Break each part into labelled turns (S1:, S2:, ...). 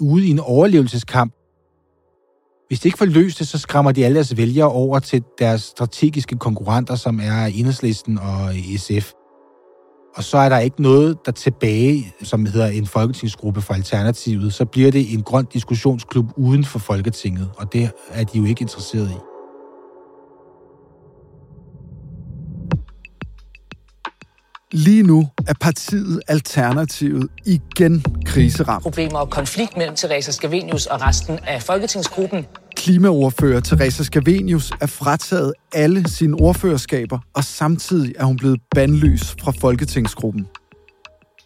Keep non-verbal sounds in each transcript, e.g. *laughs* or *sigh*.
S1: ude i en overlevelseskamp. Hvis de ikke får løst det, så skræmmer de alle deres vælgere over til deres strategiske konkurrenter, som er Enhedslisten og SF. Og så er der ikke noget, der tilbage, som hedder en folketingsgruppe for Alternativet. Så bliver det en grøn diskussionsklub uden for Folketinget, og det er de jo ikke interesseret i.
S2: Lige nu er partiet Alternativet igen kriseramt.
S3: Problemer og konflikt mellem Teresa Scavenius og resten af folketingsgruppen.
S2: Klimaordfører Teresa Scavenius er frataget alle sine ordførerskaber, og samtidig er hun blevet bandløs fra folketingsgruppen.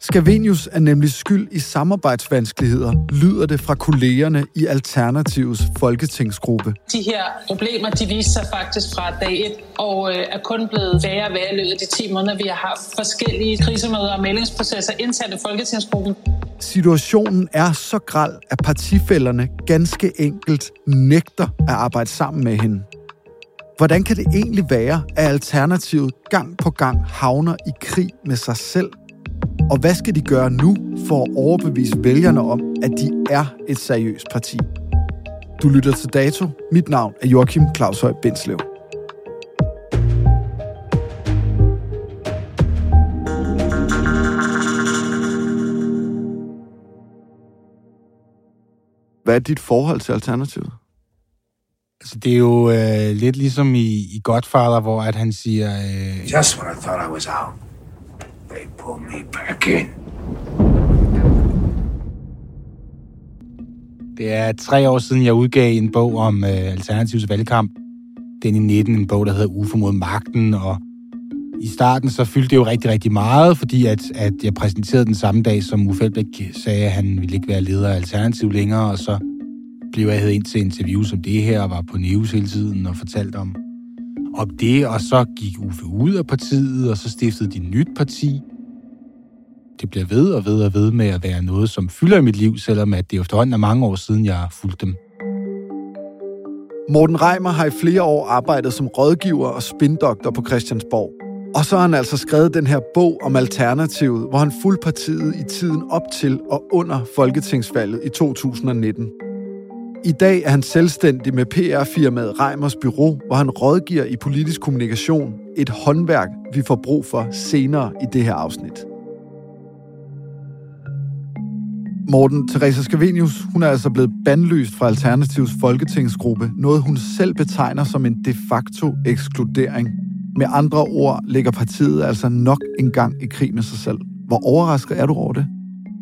S2: Scavenius er nemlig skyld i samarbejdsvanskeligheder, lyder det fra kollegerne i Alternativets folketingsgruppe.
S4: De her problemer, de viste sig faktisk fra dag 1, og øh, er kun blevet værre og værre i løbet af de 10 måneder, vi har haft forskellige krisemøder og meldingsprocesser internt i folketingsgruppen.
S2: Situationen er så græld, at partifælderne ganske enkelt nægter at arbejde sammen med hende. Hvordan kan det egentlig være, at Alternativet gang på gang havner i krig med sig selv og hvad skal de gøre nu for at overbevise vælgerne om, at de er et seriøst parti? Du lytter til Dato. Mit navn er Joachim Claus Høj Bindslev. Hvad er dit forhold til Alternativet?
S1: Altså, det er jo øh, lidt ligesom i, i Godfather, hvor at han siger... Øh,
S5: Just when I thought I was out, they pull me back in.
S1: Det er tre år siden, jeg udgav en bog om øh, Alternativs valgkamp. Den i 19, en bog, der hedder Ufo mod magten, og i starten så fyldte det jo rigtig, rigtig meget, fordi at, at jeg præsenterede den samme dag, som Uffe Elbæk sagde, at han ville ikke være leder af Alternativ længere, og så blev jeg ind til interview som det her, og var på News hele tiden og fortalte om, om det, og så gik Uffe ud af partiet, og så stiftede de nyt parti. Det bliver ved og ved og ved med at være noget, som fylder i mit liv, selvom at det efterhånden er mange år siden, jeg har fulgt dem.
S2: Morten Reimer har i flere år arbejdet som rådgiver og spindoktor på Christiansborg. Og så har han altså skrevet den her bog om Alternativet, hvor han fulgte partiet i tiden op til og under Folketingsvalget i 2019. I dag er han selvstændig med PR-firmaet Reimers Bureau, hvor han rådgiver i politisk kommunikation. Et håndværk, vi får brug for senere i det her afsnit. Morten Teresa Scavenius, hun er altså blevet bandlyst fra Alternativs folketingsgruppe, noget hun selv betegner som en de facto ekskludering. Med andre ord ligger partiet altså nok engang i krig med sig selv. Hvor overrasket er du over det?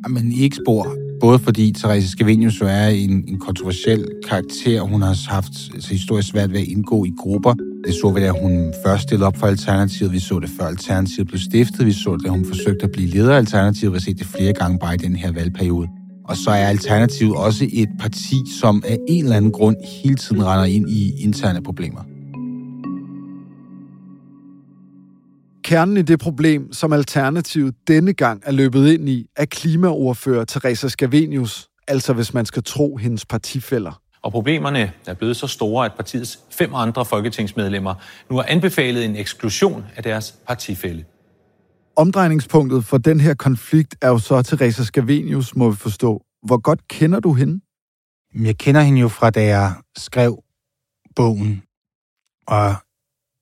S1: Men ikke spor. Både fordi Therese Scavenius jo er en, en kontroversiel karakter. Hun har haft altså, historisk svært ved at indgå i grupper. Det så vi, da hun først stillede op for Alternativet. Vi så det før Alternativet blev stiftet. Vi så det, da hun forsøgte at blive leder af Alternativet. Vi har set det flere gange bare i den her valgperiode. Og så er Alternativet også et parti, som af en eller anden grund hele tiden render ind i interne problemer.
S2: Kernen i det problem, som Alternativet denne gang er løbet ind i, er klimaordfører Teresa Scavenius, altså hvis man skal tro hendes partifælder.
S6: Og problemerne er blevet så store, at partiets fem andre folketingsmedlemmer nu har anbefalet en eksklusion af deres partifælde.
S2: Omdrejningspunktet for den her konflikt er jo så Teresa Scavenius, må vi forstå. Hvor godt kender du hende?
S1: Jeg kender hende jo fra, da jeg skrev bogen. Og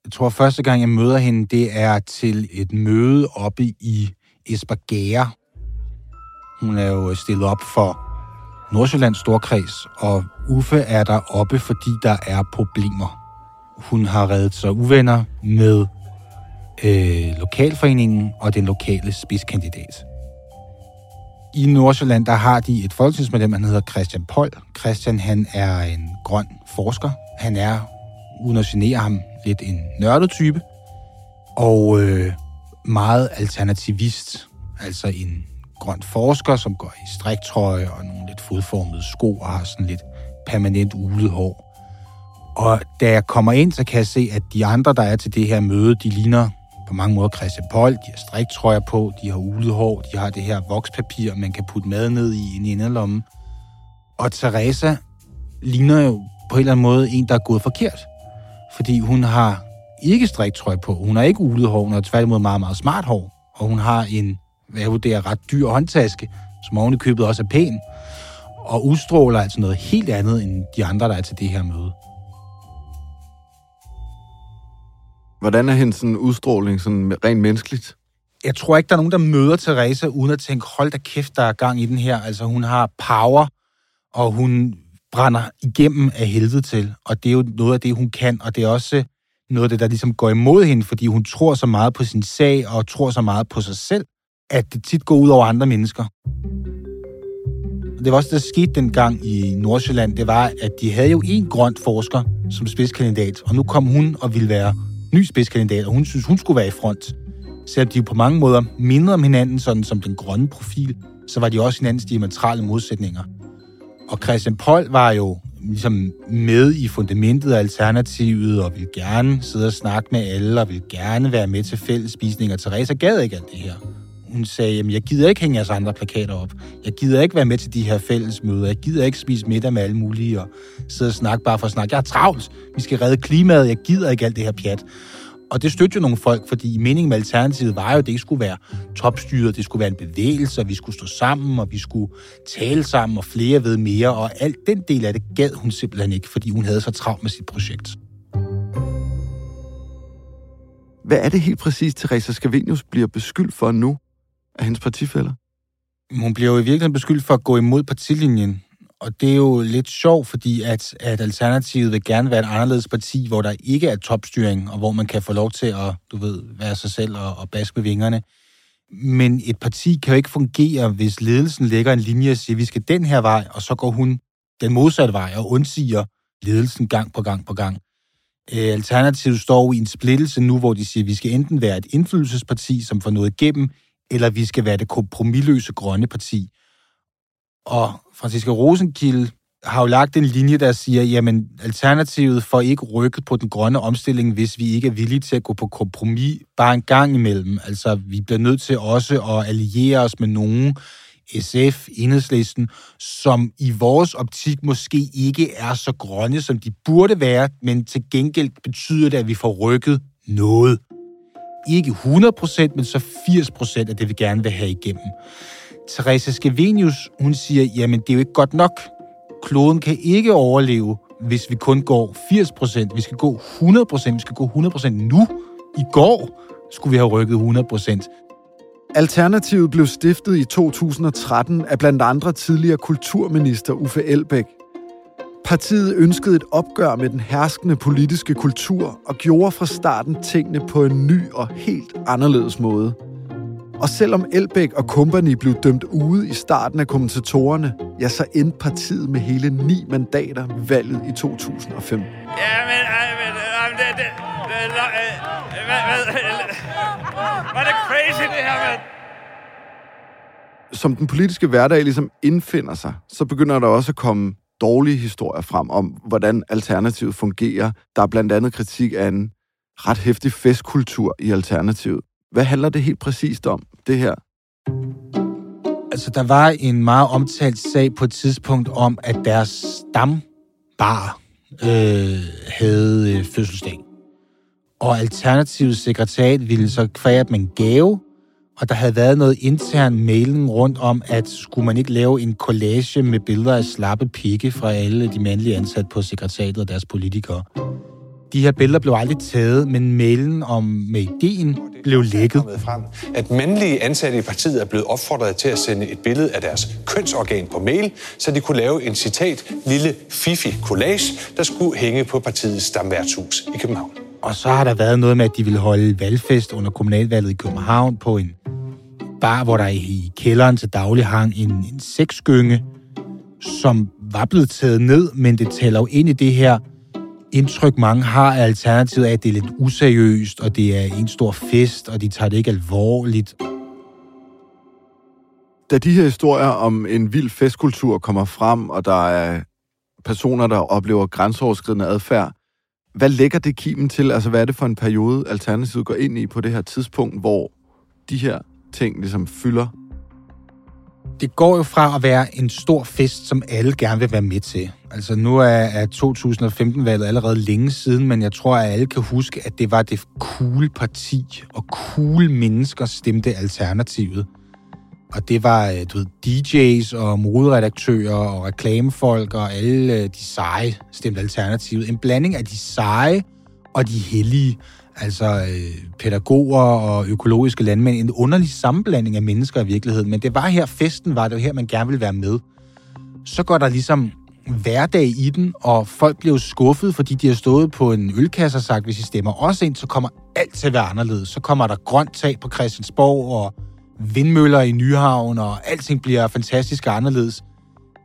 S1: jeg tror, første gang, jeg møder hende, det er til et møde oppe i Esbergære. Hun er jo stillet op for Nordsjællands Storkreds, og Uffe er der oppe, fordi der er problemer. Hun har reddet sig uvenner med øh, lokalforeningen og den lokale spidskandidat. I Nordsjælland, der har de et folketingsmedlem, han hedder Christian Pold. Christian, han er en grøn forsker. Han er, uden at genere ham, lidt en nørdet type. Og øh, meget alternativist. Altså en grøn forsker, som går i striktrøje og nogle lidt fodformede sko og har sådan lidt permanent ulet hår. Og da jeg kommer ind, så kan jeg se, at de andre, der er til det her møde, de ligner på mange måder Christian Pold. De har striktrøjer på, de har ulet hår, de har det her vokspapir, man kan putte mad ned i en inderlomme. Og Teresa ligner jo på en eller anden måde en, der er gået forkert. Fordi hun har ikke striktrøje på, hun har ikke ulet hår, hun har tværtimod meget, meget smart hår. Og hun har en, hvad jeg vurderer, ret dyr håndtaske, som oven i købet også er pæn. Og udstråler altså noget helt andet end de andre, der er til det her møde.
S2: Hvordan er hendes sådan, udstråling sådan, rent menneskeligt?
S1: Jeg tror ikke, der er nogen, der møder Teresa uden at tænke, hold da kæft, der er gang i den her. Altså, hun har power, og hun brænder igennem af helvede til. Og det er jo noget af det, hun kan, og det er også noget af det, der ligesom går imod hende, fordi hun tror så meget på sin sag, og tror så meget på sig selv, at det tit går ud over andre mennesker. Det var også det, der skete dengang i Nordsjælland, det var, at de havde jo en grønt forsker som spidskandidat, og nu kom hun og ville være ny spidskandidat, og hun synes, hun skulle være i front. Selvom de på mange måder mindre om hinanden, sådan som den grønne profil, så var de også hinandens diametrale modsætninger. Og Christian Pold var jo ligesom med i fundamentet af Alternativet, og ville gerne sidde og snakke med alle, og ville gerne være med til fællesspisning, og Teresa gad ikke alt det her. Hun sagde, jamen jeg gider ikke hænge jeres andre plakater op. Jeg gider ikke være med til de her fælles møder. Jeg gider ikke spise middag med alle mulige og sidde og snakke bare for at snakke. Jeg er travlt. Vi skal redde klimaet. Jeg gider ikke alt det her pjat. Og det støtter jo nogle folk, fordi meningen med Alternativet var jo, at det ikke skulle være topstyret, det skulle være en bevægelse, og vi skulle stå sammen, og vi skulle tale sammen, og flere ved mere, og alt den del af det gad hun simpelthen ikke, fordi hun havde så travlt med sit projekt.
S2: Hvad er det helt præcis, Teresa Scavenius bliver beskyldt for nu af hendes partifælder?
S1: Hun bliver jo i virkeligheden beskyldt for at gå imod partilinjen, og det er jo lidt sjovt, fordi at, at Alternativet vil gerne være et anderledes parti, hvor der ikke er topstyring, og hvor man kan få lov til at, du ved, være sig selv og, og baske med vingerne. Men et parti kan jo ikke fungere, hvis ledelsen lægger en linje og siger, vi skal den her vej, og så går hun den modsatte vej og undsiger ledelsen gang på gang på gang. Øh, Alternativet står i en splittelse nu, hvor de siger, at vi skal enten være et indflydelsesparti, som får noget igennem, eller vi skal være det kompromilløse grønne parti. Og Franziska Rosenkilde har jo lagt en linje, der siger, jamen alternativet får ikke rykket på den grønne omstilling, hvis vi ikke er villige til at gå på kompromis bare en gang imellem. Altså, vi bliver nødt til også at alliere os med nogen, SF, Enhedslisten, som i vores optik måske ikke er så grønne, som de burde være, men til gengæld betyder det, at vi får rykket noget. Ikke 100%, men så 80% af det, vi gerne vil have igennem. Teresa Skevenius, hun siger, jamen det er jo ikke godt nok. Kloden kan ikke overleve, hvis vi kun går 80 procent. Vi skal gå 100 procent. Vi skal gå 100 procent nu. I går skulle vi have rykket 100 procent.
S2: Alternativet blev stiftet i 2013 af blandt andre tidligere kulturminister Uffe Elbæk. Partiet ønskede et opgør med den herskende politiske kultur og gjorde fra starten tingene på en ny og helt anderledes måde – og selvom Elbæk og company blev dømt ude i starten af kommentatorerne, ja, så endte partiet med hele ni mandater valget i 2005. Ja, men, men, det, det, det, var det crazy, det her, mand? Som den politiske hverdag ligesom indfinder sig, så begynder der også at komme dårlige historier frem om, hvordan Alternativet fungerer. Der er blandt andet kritik af en ret hæftig festkultur i Alternativet. Hvad handler det helt præcist om, det her?
S1: Altså, der var en meget omtalt sag på et tidspunkt om, at deres stambar øh, havde øh, fødselsdag. Og Alternativets sekretariat ville så kvære dem en gave, og der havde været noget intern mailing rundt om, at skulle man ikke lave en collage med billeder af slappe pigge fra alle de mandlige ansatte på sekretariatet og deres politikere. De her billeder blev aldrig taget, men mailen om med ideen blev lækket.
S7: Frem, at mandlige ansatte i partiet er blevet opfordret til at sende et billede af deres kønsorgan på mail, så de kunne lave en citat lille fifi collage, der skulle hænge på partiets stamværtshus i København.
S1: Og så har der været noget med, at de ville holde valgfest under kommunalvalget i København på en bar, hvor der i kælderen til daglig hang en, en sexgynge, som var blevet taget ned, men det tæller jo ind i det her indtryk, mange har af Alternativet at det er lidt useriøst, og det er en stor fest, og de tager det ikke alvorligt.
S2: Da de her historier om en vild festkultur kommer frem, og der er personer, der oplever grænseoverskridende adfærd, hvad lægger det kimen til? Altså, hvad er det for en periode, Alternativet går ind i på det her tidspunkt, hvor de her ting ligesom fylder?
S1: Det går jo fra at være en stor fest, som alle gerne vil være med til. Altså nu er, er 2015-valget allerede længe siden, men jeg tror, at alle kan huske, at det var det cool parti, og cool mennesker stemte Alternativet. Og det var øh, du ved, DJ's og moderedaktører og reklamefolk og alle øh, de seje stemte Alternativet. En blanding af de seje og de hellige altså øh, pædagoger og økologiske landmænd, en underlig sammenblanding af mennesker i virkeligheden. Men det var her, festen var det var her, man gerne ville være med. Så går der ligesom hverdag i den, og folk bliver skuffet, fordi de har stået på en ølkasse og sagt, hvis I stemmer også ind, så kommer alt til at være anderledes. Så kommer der grønt tag på Christiansborg, og vindmøller i Nyhavn, og alting bliver fantastisk og anderledes.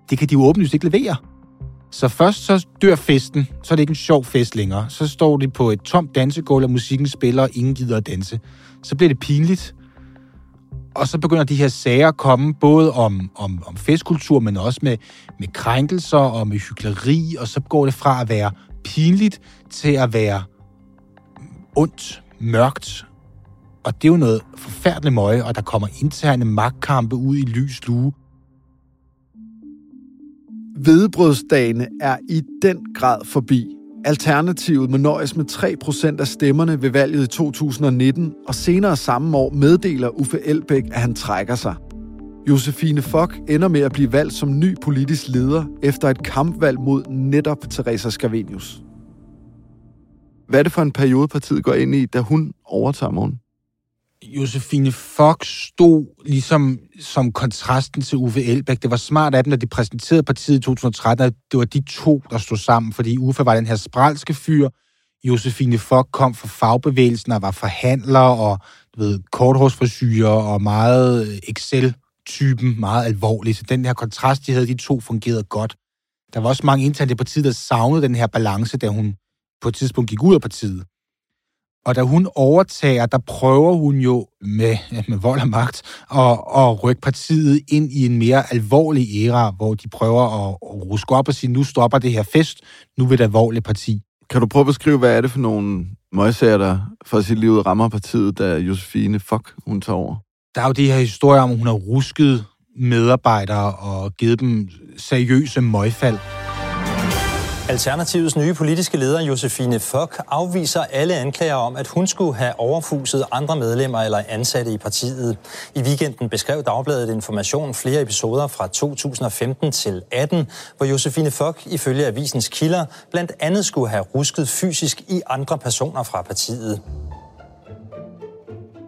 S1: Det kan de jo åbenlyst ikke levere. Så først så dør festen, så er det ikke en sjov fest længere. Så står de på et tomt dansegulv, og musikken spiller, og ingen gider at danse. Så bliver det pinligt. Og så begynder de her sager at komme, både om, om, om festkultur, men også med, med krænkelser og med hykleri, og så går det fra at være pinligt til at være ondt, mørkt. Og det er jo noget forfærdeligt møje, og der kommer interne magtkampe ud i lys lue.
S2: Hvedebrødsdagene er i den grad forbi. Alternativet må nøjes med 3% af stemmerne ved valget i 2019, og senere samme år meddeler Uffe Elbæk, at han trækker sig. Josefine Fock ender med at blive valgt som ny politisk leder efter et kampvalg mod netop Teresa Scavenius. Hvad er det for en periode, partiet går ind i, da hun overtager morgen?
S1: Josefine Fox stod ligesom som kontrasten til Uffe Elbæk. Det var smart af dem, da de præsenterede partiet i 2013, at det var de to, der stod sammen, fordi Uffe var den her spralske fyr. Josefine Fock kom fra fagbevægelsen og var forhandler og du ved, korthårsfrisyrer og meget øh, Excel-typen, meget alvorlig. Så den her kontrast, de havde, de to fungerede godt. Der var også mange internt i partiet, der savnede den her balance, da hun på et tidspunkt gik ud af partiet. Og da hun overtager, der prøver hun jo med, *laughs* med vold og magt at, at rykke partiet ind i en mere alvorlig æra, hvor de prøver at, at ruske op og sige, nu stopper det her fest, nu vil det alvorligt parti.
S2: Kan du prøve at beskrive, hvad er det for nogle møgsager, der for sit liv rammer partiet, da Josefine Fuck, hun tager over?
S1: Der er jo de her historier om, at hun har rusket medarbejdere og givet dem seriøse møgfald.
S8: Alternativets nye politiske leder, Josefine Fock, afviser alle anklager om, at hun skulle have overfuset andre medlemmer eller ansatte i partiet. I weekenden beskrev Dagbladet Information flere episoder fra 2015 til 18, hvor Josefine Fock ifølge avisens kilder blandt andet skulle have rusket fysisk i andre personer fra partiet.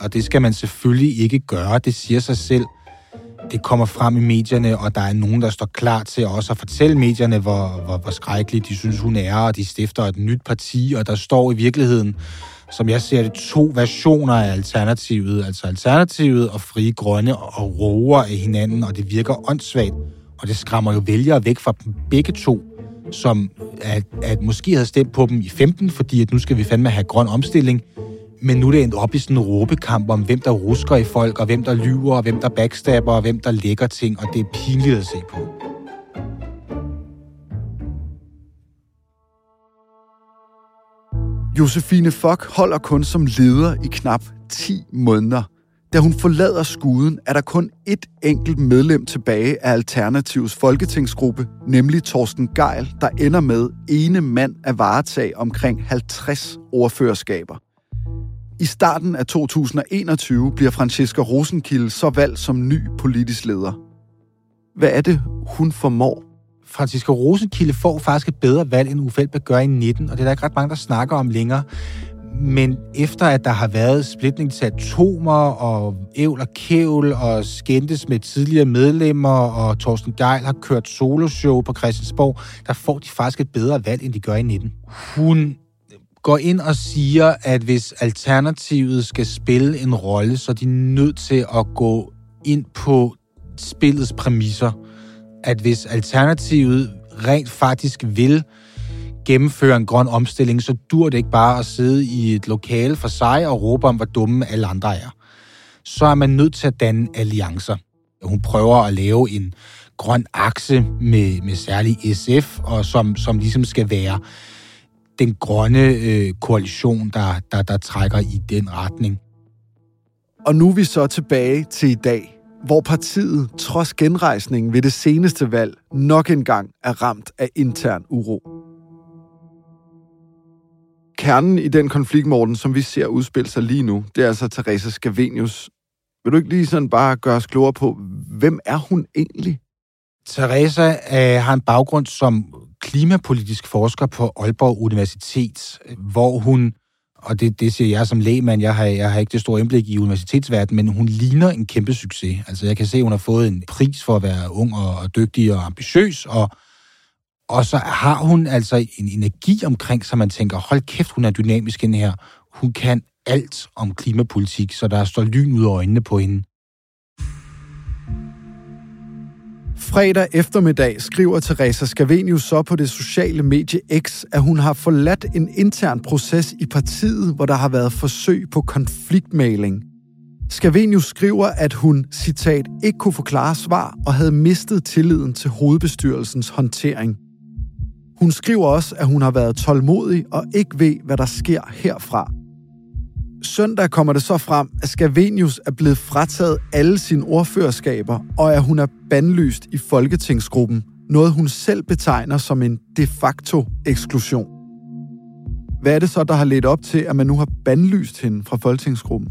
S1: Og det skal man selvfølgelig ikke gøre, det siger sig selv det kommer frem i medierne, og der er nogen, der står klar til også at fortælle medierne, hvor, hvor, hvor skrækkeligt de synes, hun er, og de stifter et nyt parti, og der står i virkeligheden, som jeg ser det, to versioner af Alternativet. Altså Alternativet og Frie Grønne og roer af hinanden, og det virker åndssvagt, og det skræmmer jo vælgere væk fra dem begge to, som at, at måske havde stemt på dem i 15, fordi at nu skal vi fandme have grøn omstilling, men nu er det endt op i sådan en råbekamp om, hvem der rusker i folk, og hvem der lyver, og hvem der backstabber, og hvem der lægger ting, og det er pinligt at se på.
S2: Josefine Fock holder kun som leder i knap 10 måneder. Da hun forlader skuden, er der kun et enkelt medlem tilbage af Alternativets folketingsgruppe, nemlig Torsten Geil, der ender med ene mand at varetage omkring 50 ordførerskaber. I starten af 2021 bliver Francesca Rosenkilde så valgt som ny politisk leder. Hvad er det, hun formår?
S1: Franciska Rosenkilde får faktisk et bedre valg, end Uffe Elbæk gør i 19, og det er der ikke ret mange, der snakker om længere. Men efter at der har været splitning til atomer og ævl og kævl og skændtes med tidligere medlemmer, og Torsten Geil har kørt soloshow på Christiansborg, der får de faktisk et bedre valg, end de gør i 19. Hun går ind og siger, at hvis Alternativet skal spille en rolle, så er de nødt til at gå ind på spillets præmisser. At hvis Alternativet rent faktisk vil gennemføre en grøn omstilling, så dur det ikke bare at sidde i et lokale for sig og råbe om, hvor dumme alle andre er. Så er man nødt til at danne alliancer. Hun prøver at lave en grøn akse med, med særlig SF, og som, som ligesom skal være den grønne øh, koalition, der, der, der trækker i den retning.
S2: Og nu er vi så tilbage til i dag, hvor partiet, trods genrejsningen ved det seneste valg, nok engang er ramt af intern uro. Kernen i den konflikt, Morten, som vi ser udspille sig lige nu, det er altså Teresa Scavenius. Vil du ikke lige sådan bare gøre os klogere på, hvem er hun egentlig?
S1: Teresa øh, har en baggrund som klimapolitisk forsker på Aalborg Universitet, hvor hun, og det, det siger jeg som lægmand, jeg har, jeg har ikke det store indblik i universitetsverdenen, men hun ligner en kæmpe succes. Altså jeg kan se, at hun har fået en pris for at være ung og, og dygtig og ambitiøs, og, og så har hun altså en energi omkring, så man tænker, hold kæft, hun er dynamisk inde her. Hun kan alt om klimapolitik, så der står lyn ud af øjnene på hende.
S2: Fredag eftermiddag skriver Teresa Scavenius så på det sociale medie X, at hun har forladt en intern proces i partiet, hvor der har været forsøg på konfliktmaling. Scavenius skriver, at hun, citat, ikke kunne forklare svar og havde mistet tilliden til hovedbestyrelsens håndtering. Hun skriver også, at hun har været tålmodig og ikke ved, hvad der sker herfra. Søndag kommer det så frem, at Scavenius er blevet frataget alle sine ordførerskaber, og at hun er bandlyst i Folketingsgruppen, noget hun selv betegner som en de facto eksklusion. Hvad er det så, der har ledt op til, at man nu har bandlyst hende fra Folketingsgruppen?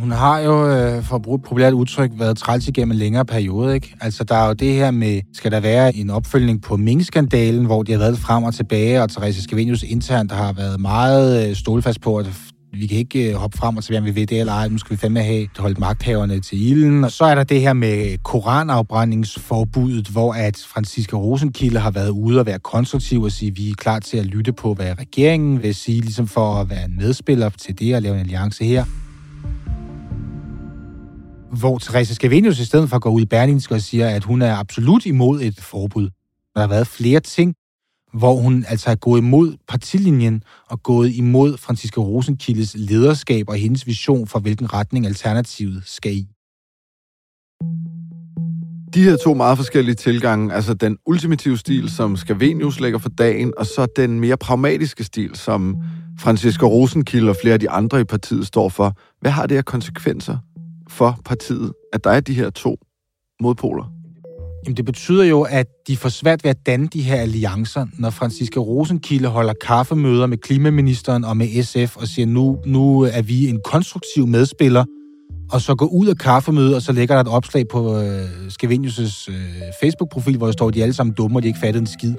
S1: Hun har jo, øh, for at bruge et populært udtryk, været træls igennem en længere periode. Ikke? Altså, der er jo det her med, skal der være en opfølgning på Ming-skandalen, hvor de har været frem og tilbage, og Therese Scavenius internt har været meget øh, stålfast på, at vi kan ikke øh, hoppe frem og tilbage, om vi ved det eller ej. Nu skal vi fandme have holdt magthaverne til ilden. Og så er der det her med koranafbrændingsforbuddet, hvor at Franziska Rosenkilde har været ude og være konstruktiv og sige, at vi er klar til at lytte på, hvad regeringen vil sige, ligesom for at være en medspiller til det og lave en alliance her hvor Therese Scavenius i stedet for går ud i Berlingske og siger, at hun er absolut imod et forbud. Der har været flere ting, hvor hun altså er gået imod partilinjen og gået imod Franziska Rosenkildes lederskab og hendes vision for, hvilken retning alternativet skal i.
S2: De her to meget forskellige tilgange, altså den ultimative stil, som Scavenius lægger for dagen, og så den mere pragmatiske stil, som Franziska Rosenkilde og flere af de andre i partiet står for. Hvad har det af konsekvenser for partiet, at der er de her to modpoler?
S1: Jamen, det betyder jo, at de får svært ved at danne de her alliancer, når Franziska Rosenkilde holder kaffemøder med klimaministeren og med SF og siger, nu, nu er vi en konstruktiv medspiller, og så går ud af kaffemødet, og så lægger der et opslag på øh, Skavenius' øh, Facebook-profil, hvor der står, at de er alle sammen dumme, og de ikke fattede en skid.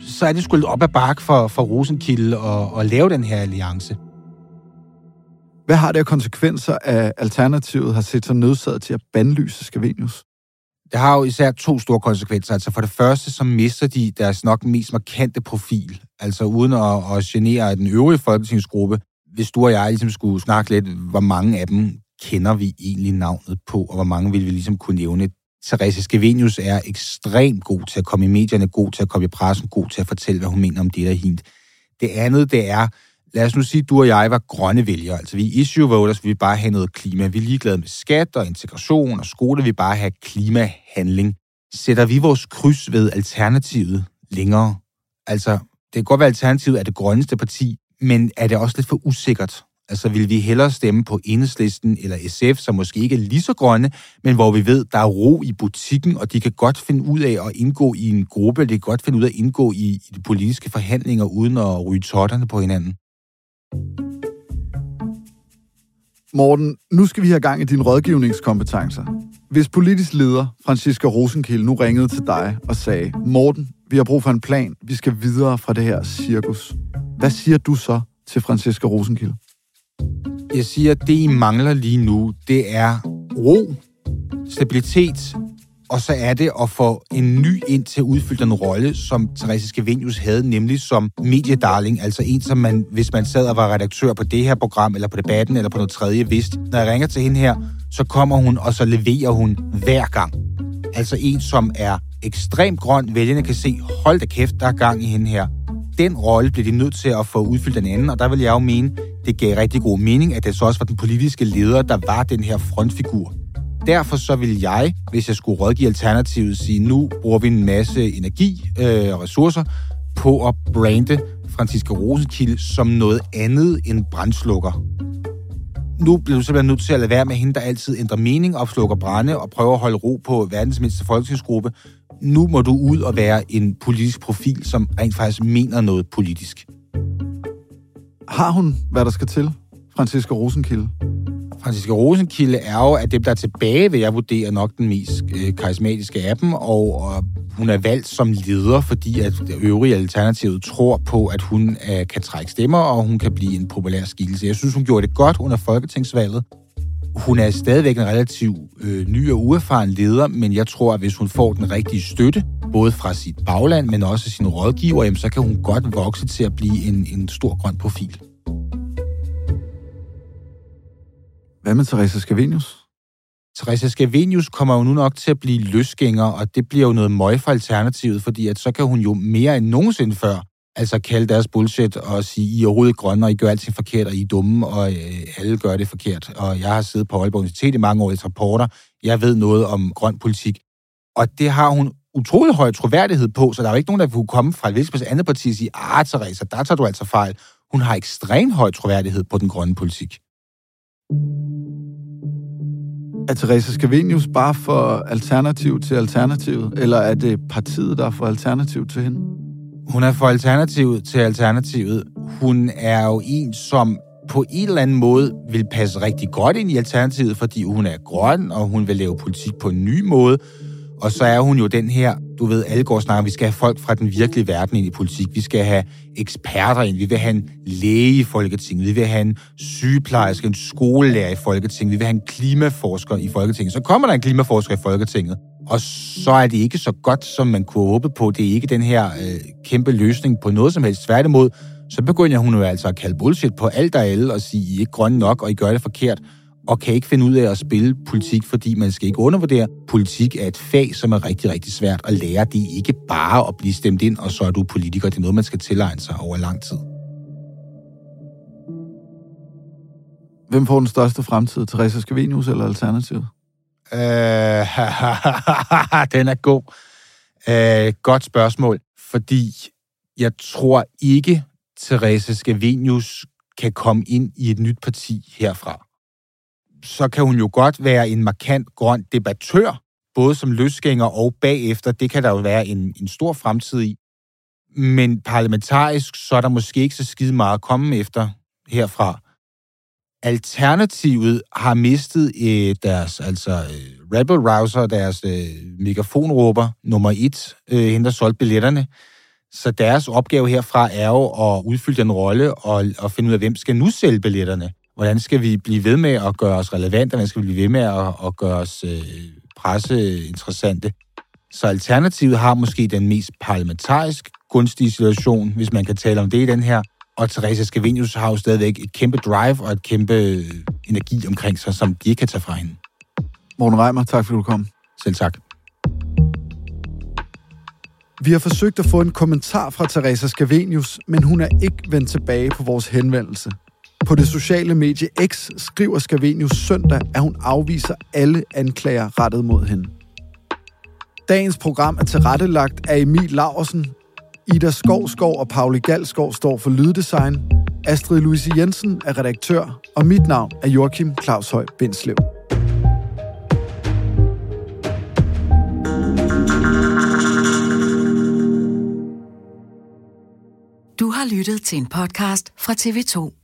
S1: Så er det sgu lidt op ad bakke for, for Rosenkilde at, at lave den her alliance.
S2: Hvad har det af konsekvenser, at Alternativet har set sig nødsaget til at bandlyse Skavenius?
S1: Det har jo især to store konsekvenser. Altså for det første, så mister de deres nok mest markante profil. Altså uden at, at genere den øvrige folketingsgruppe. Hvis du og jeg ligesom skulle snakke lidt, hvor mange af dem kender vi egentlig navnet på, og hvor mange vil vi ligesom kunne nævne. Therese Skevenius er ekstremt god til at komme i medierne, god til at komme i pressen, god til at fortælle, hvad hun mener om det der hint. Det andet, det er, lad os nu sige, at du og jeg var grønne vælgere. Altså vi er issue voters, vi vil bare have noget klima. Vi er ligeglade med skat og integration og skole, vi vil bare have klimahandling. Sætter vi vores kryds ved alternativet længere? Altså, det kan godt være, at alternativet er det grønneste parti, men er det også lidt for usikkert? Altså vil vi hellere stemme på Enhedslisten eller SF, som måske ikke er lige så grønne, men hvor vi ved, der er ro i butikken, og de kan godt finde ud af at indgå i en gruppe, de kan godt finde ud af at indgå i, i de politiske forhandlinger, uden at ryge totterne på hinanden.
S2: Morten, nu skal vi have gang i dine rådgivningskompetencer. Hvis politisk leder Franziska Rosenkilde nu ringede til dig og sagde, Morten, vi har brug for en plan, vi skal videre fra det her cirkus. Hvad siger du så til Franziska Rosenkilde?
S1: Jeg siger, at det, I mangler lige nu, det er ro, stabilitet, og så er det at få en ny ind til at udfylde den rolle, som Therese Skevenius havde, nemlig som mediedarling, altså en, som man, hvis man sad og var redaktør på det her program, eller på debatten, eller på noget tredje, vidste, når jeg ringer til hende her, så kommer hun, og så leverer hun hver gang. Altså en, som er ekstremt grøn. Vælgerne kan se, hold da kæft, der er gang i hende her. Den rolle blev de nødt til at få udfyldt den anden, og der vil jeg jo mene, det gav rigtig god mening, at det så også var den politiske leder, der var den her frontfigur. Derfor så vil jeg, hvis jeg skulle rådgive Alternativet, sige, nu bruger vi en masse energi øh, og ressourcer på at brande Franziska Rosenkilde som noget andet end brændslukker. Nu bliver du simpelthen nødt til at lade være med hende, der altid ændrer mening, opslukker brænde og prøver at holde ro på verdens mindste folketingsgruppe. Nu må du ud og være en politisk profil, som rent faktisk mener noget politisk.
S2: Har hun, hvad der skal til, Franziska Rosenkilde?
S1: Franziska Rosenkilde er jo at dem, der er tilbage, vil jeg vurdere nok den mest øh, karismatiske af dem, og, og hun er valgt som leder, fordi at det øvrige alternativet tror på, at hun øh, kan trække stemmer, og hun kan blive en populær skikkelse. Jeg synes, hun gjorde det godt under folketingsvalget. Hun er stadigvæk en relativ øh, ny og uerfaren leder, men jeg tror, at hvis hun får den rigtige støtte, både fra sit bagland, men også sine rådgiver, jamen, så kan hun godt vokse til at blive en, en stor grøn profil.
S2: Hvad med Teresa Scavenius?
S1: Teresa Scavenius kommer jo nu nok til at blive løsgænger, og det bliver jo noget møg for alternativet, fordi at så kan hun jo mere end nogensinde før altså kalde deres bullshit og sige, I er overhovedet grønne, og I gør alting forkert, og I er dumme, og øh, alle gør det forkert. Og jeg har siddet på Aalborg Universitet i mange år i rapporter. Jeg ved noget om grøn politik. Og det har hun utrolig høj troværdighed på, så der er jo ikke nogen, der kunne komme fra et hvilket andet parti og sige, ah, Teresa, der tager du altså fejl. Hun har ekstremt høj troværdighed på den grønne politik.
S2: Er Teresa Scavenius bare for alternativ til alternativet, eller er det partiet, der er for alternativ til hende?
S1: Hun er for alternativet til alternativet. Hun er jo en, som på en eller anden måde vil passe rigtig godt ind i alternativet, fordi hun er grøn, og hun vil lave politik på en ny måde. Og så er hun jo den her, du ved, alle går snakker, vi skal have folk fra den virkelige verden ind i politik. Vi skal have eksperter ind. Vi vil have en læge i Folketinget. Vi vil have en sygeplejerske, en skolelærer i Folketinget. Vi vil have en klimaforsker i Folketinget. Så kommer der en klimaforsker i Folketinget. Og så er det ikke så godt, som man kunne håbe på. Det er ikke den her øh, kæmpe løsning på noget som helst. Tværtimod, så begynder hun jo altså at kalde bullshit på alt og alle og sige, I er ikke grønne nok, og I gør det forkert og kan ikke finde ud af at spille politik, fordi man skal ikke undervurdere. Politik er et fag, som er rigtig, rigtig svært at lære. Det er ikke bare at blive stemt ind, og så er du politiker. Det er noget, man skal tilegne sig over lang tid.
S2: Hvem får den største fremtid? Teresa Scavenius eller Alternativet?
S1: Øh, *laughs* den er god. Øh, godt spørgsmål, fordi jeg tror ikke, Teresa Scavenius kan komme ind i et nyt parti herfra så kan hun jo godt være en markant grøn debattør, både som løsgænger og bagefter. Det kan der jo være en, en stor fremtid i. Men parlamentarisk, så er der måske ikke så skide meget at komme efter herfra. Alternativet har mistet øh, deres altså øh, rebel rouser, deres øh, megafonråber nummer et, øh, hende der solgte billetterne. Så deres opgave herfra er jo at udfylde den rolle og, og finde ud af, hvem skal nu sælge billetterne. Hvordan skal vi blive ved med at gøre os relevante? Hvordan skal vi blive ved med at, at gøre os øh, presseinteressante? Så Alternativet har måske den mest parlamentarisk gunstige situation, hvis man kan tale om det i den her. Og Teresa Scavenius har jo stadigvæk et kæmpe drive og et kæmpe øh, energi omkring sig, som de ikke kan tage fra hende.
S2: Morten Reimer, tak fordi du kom.
S1: Selv tak.
S2: Vi har forsøgt at få en kommentar fra Teresa Scavenius, men hun er ikke vendt tilbage på vores henvendelse. På det sociale medie X skriver Scavenius søndag, at hun afviser alle anklager rettet mod hende. Dagens program er tilrettelagt af Emil Larsen. Ida Skovskov og Pauli Galskov står for lyddesign. Astrid Louise Jensen er redaktør, og mit navn er Joachim Claus Høj Bindslev.
S9: Du har lyttet til en podcast fra TV2.